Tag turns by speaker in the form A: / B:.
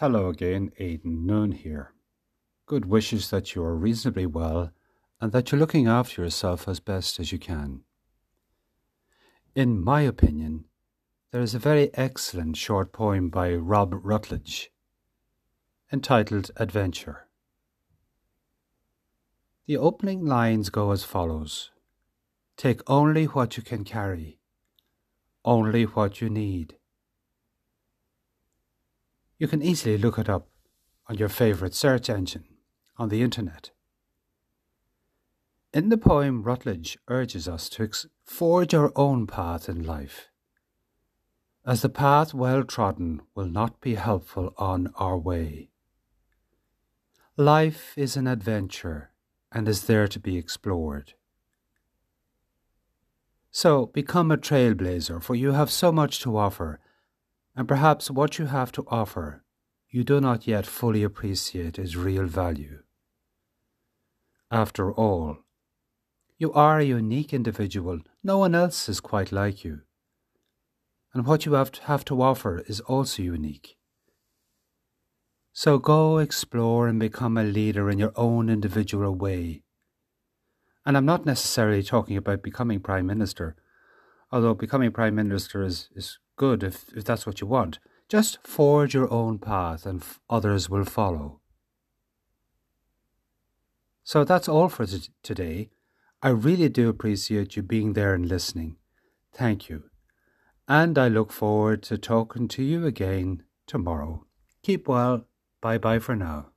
A: Hello again, Aidan Noone here. Good wishes that you are reasonably well and that you're looking after yourself as best as you can. In my opinion, there is a very excellent short poem by Rob Rutledge entitled Adventure. The opening lines go as follows Take only what you can carry, only what you need you can easily look it up on your favourite search engine on the internet. In the poem, Rutledge urges us to forge our own path in life, as the path well trodden will not be helpful on our way. Life is an adventure and is there to be explored. So become a trailblazer, for you have so much to offer and perhaps what you have to offer you do not yet fully appreciate its real value. After all, you are a unique individual, no one else is quite like you. And what you have to, have to offer is also unique. So go explore and become a leader in your own individual way. And I'm not necessarily talking about becoming Prime Minister, although becoming Prime Minister is, is good if, if that's what you want. Just forge your own path and f- others will follow. So that's all for t- today. I really do appreciate you being there and listening. Thank you. And I look forward to talking to you again tomorrow. Keep well. Bye bye for now.